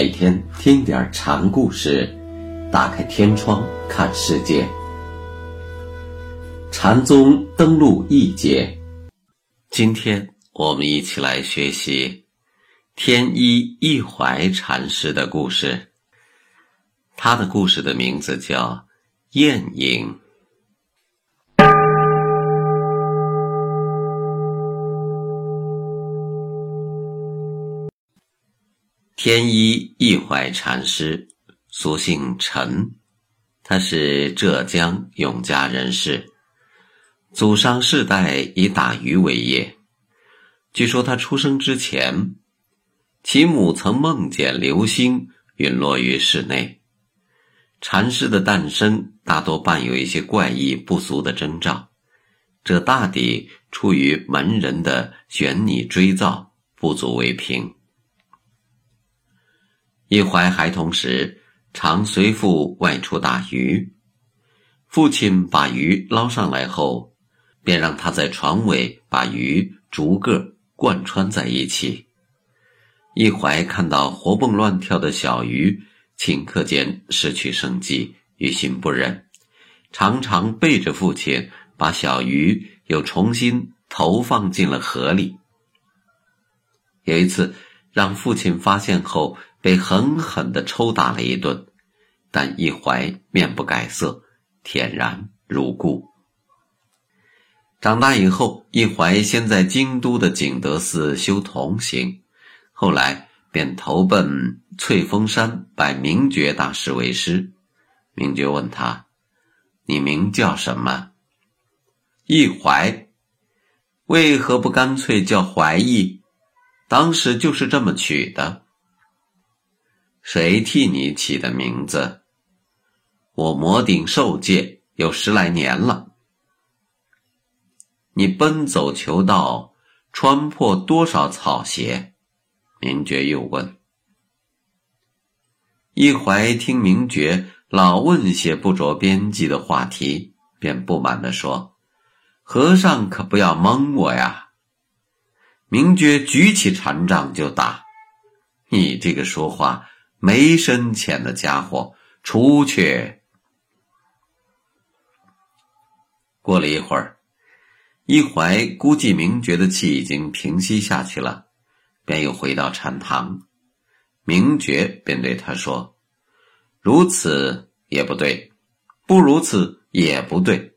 每天听点禅故事，打开天窗看世界。禅宗登陆一节，今天我们一起来学习天一一怀禅师的故事。他的故事的名字叫《艳影》。天一一怀禅师，俗姓陈，他是浙江永嘉人士，祖上世代以打鱼为业。据说他出生之前，其母曾梦见流星陨落于室内。禅师的诞生大多伴有一些怪异不俗的征兆，这大抵出于门人的悬拟追造，不足为凭。一怀孩童时，常随父外出打鱼。父亲把鱼捞上来后，便让他在船尾把鱼逐个贯穿在一起。一怀看到活蹦乱跳的小鱼，顷刻间失去生机，于心不忍，常常背着父亲把小鱼又重新投放进了河里。有一次，让父亲发现后。被狠狠地抽打了一顿，但一怀面不改色，恬然如故。长大以后，一怀先在京都的景德寺修同行，后来便投奔翠峰山拜明觉大师为师。明觉问他：“你名叫什么？”一怀。为何不干脆叫怀义？当时就是这么取的。谁替你起的名字？我魔顶受戒有十来年了。你奔走求道，穿破多少草鞋？明觉又问。一怀听明觉老问些不着边际的话题，便不满地说：“和尚可不要蒙我呀！”明觉举起禅杖就打。你这个说话。没深浅的家伙，出去。过了一会儿，一怀估计明觉的气已经平息下去了，便又回到禅堂。明觉便对他说：“如此也不对，不如此也不对，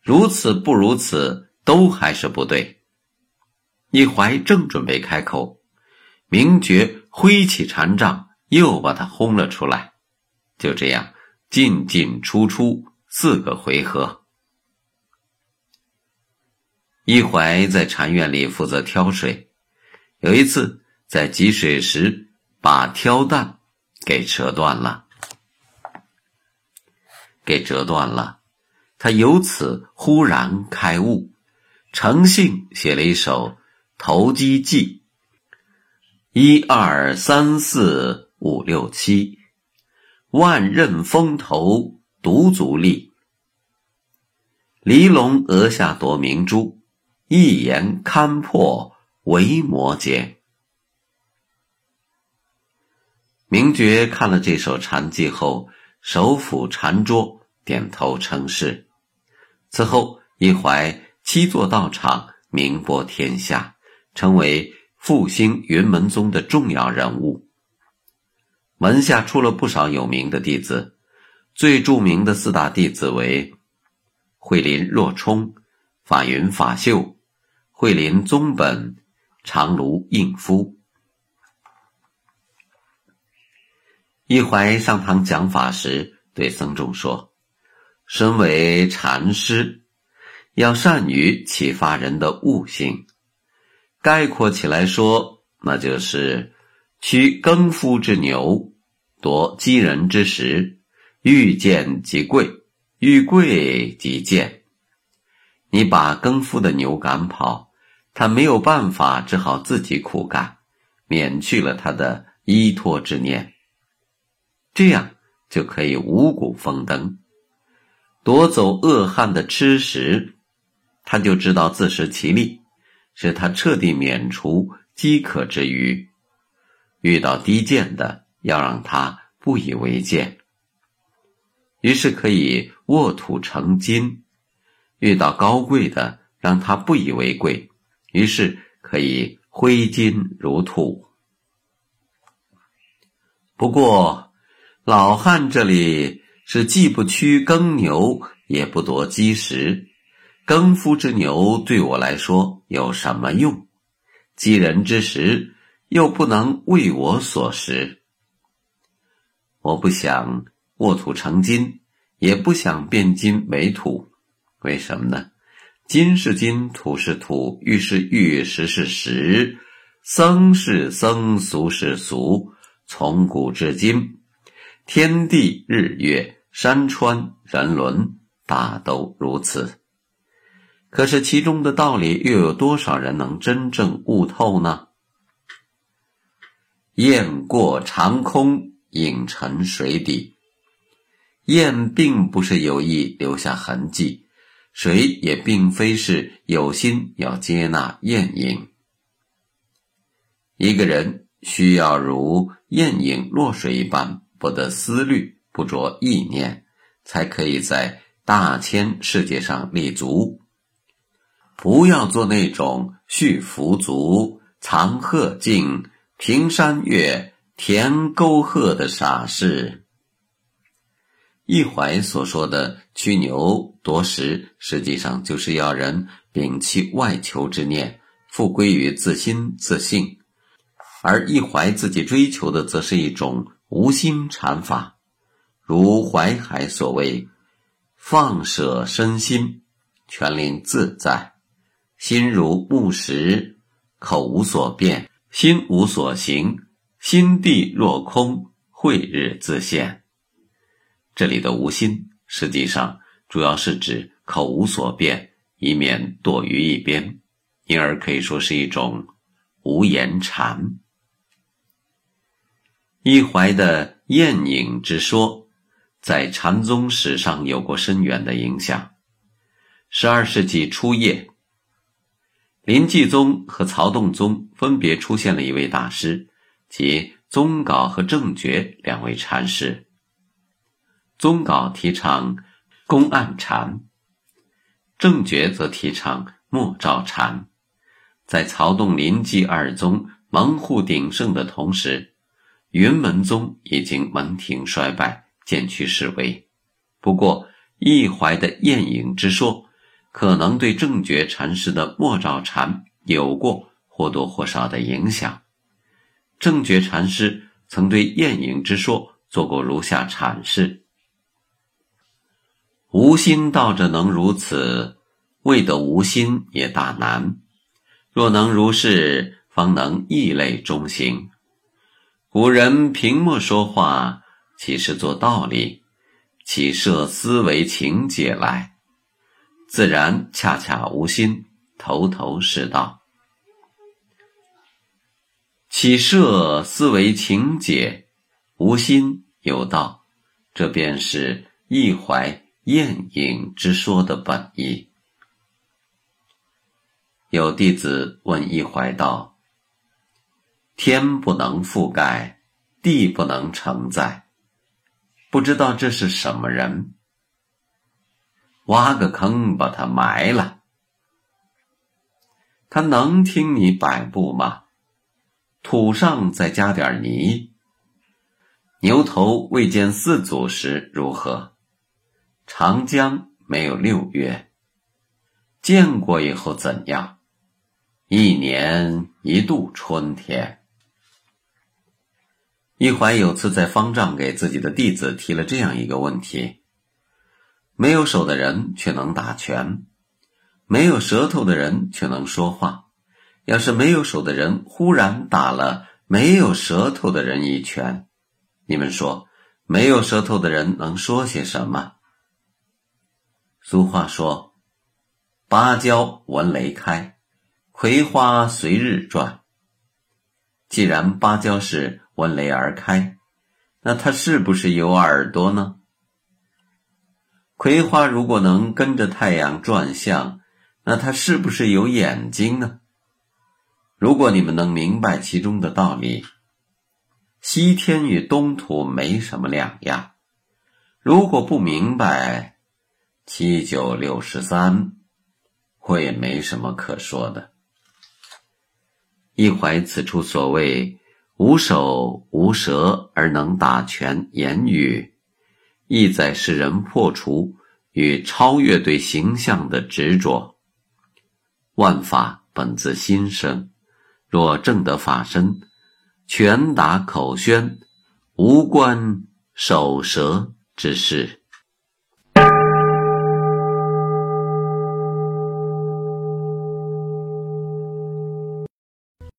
如此不如此都还是不对。”一怀正准备开口。明觉挥起禅杖，又把他轰了出来。就这样进进出出四个回合。一怀在禅院里负责挑水，有一次在汲水时把挑担给折断了，给折断了。他由此忽然开悟，诚信写了一首《投机记》。一二三四五六七，万仞风头独足立。离龙额下夺明珠，一言堪破为魔劫。明觉看了这首禅记后，手抚禅桌，点头称是。此后，一怀七座道场，名播天下，成为。复兴云门宗的重要人物，门下出了不少有名的弟子，最著名的四大弟子为慧林若冲、法云法秀、慧林宗本、长卢应夫。一怀上堂讲法时，对僧众说：“身为禅师，要善于启发人的悟性。”概括起来说，那就是取耕夫之牛，夺饥人之食，欲贱即贵，欲贵即贱。你把耕夫的牛赶跑，他没有办法，只好自己苦干，免去了他的依托之念。这样就可以五谷丰登。夺走恶汉的吃食，他就知道自食其力。使他彻底免除饥渴之余，遇到低贱的，要让他不以为贱。于是可以沃土成金；遇到高贵的，让他不以为贵，于是可以挥金如土。不过，老汉这里是既不驱耕牛，也不夺鸡食。耕夫之牛对我来说有什么用？饥人之食又不能为我所食。我不想沃土成金，也不想变金为土。为什么呢？金是金，土是土，玉是玉，石是石，僧是僧，俗是俗。从古至今，天地日月山川人伦，大都如此。可是其中的道理，又有多少人能真正悟透呢？雁过长空，影沉水底。雁并不是有意留下痕迹，水也并非是有心要接纳雁影。一个人需要如雁影落水一般，不得思虑，不着意念，才可以在大千世界上立足。不要做那种蓄福足、藏鹤径、平山月、填沟壑的傻事。易怀所说的驱牛夺食，实际上就是要人摒弃外求之念，复归于自心自性；而易怀自己追求的，则是一种无心禅法，如淮海所谓：“放舍身心，全令自在。”心如木石，口无所辩，心无所行，心地若空，慧日自现。这里的无心，实际上主要是指口无所辩，以免躲于一边，因而可以说是一种无言禅。一怀的雁影之说，在禅宗史上有过深远的影响。十二世纪初叶。临济宗和曹洞宗分别出现了一位大师，即宗杲和正觉两位禅师。宗杲提倡公案禅，正觉则提倡默照禅。在曹洞、临济二宗门户鼎盛的同时，云门宗已经门庭衰败，渐趋式微。不过，一怀的雁影之说。可能对正觉禅师的莫照禅有过或多或少的影响。正觉禅师曾对雁影之说做过如下阐释：无心道者能如此，未得无心也大难。若能如是，方能异类中行。古人平默说话，岂是做道理？岂设思维情节来？自然恰恰无心，头头是道。起设思维情解，无心有道，这便是一怀雁影之说的本意。有弟子问一怀道：“天不能覆盖，地不能承载，不知道这是什么人？”挖个坑把它埋了，他能听你摆布吗？土上再加点泥。牛头未见四祖时如何？长江没有六月，见过以后怎样？一年一度春天。一怀有次在方丈给自己的弟子提了这样一个问题。没有手的人却能打拳，没有舌头的人却能说话。要是没有手的人忽然打了没有舌头的人一拳，你们说，没有舌头的人能说些什么？俗话说：“芭蕉闻雷开，葵花随日转。”既然芭蕉是闻雷而开，那它是不是有耳朵呢？葵花如果能跟着太阳转向，那它是不是有眼睛呢？如果你们能明白其中的道理，西天与东土没什么两样。如果不明白七九六十三，我也没什么可说的。一怀此处所谓无手无舌而能打拳言语，意在使人破除与超越对形象的执着。万法本自心生，若正得法身，拳打口宣，无关手舌之事。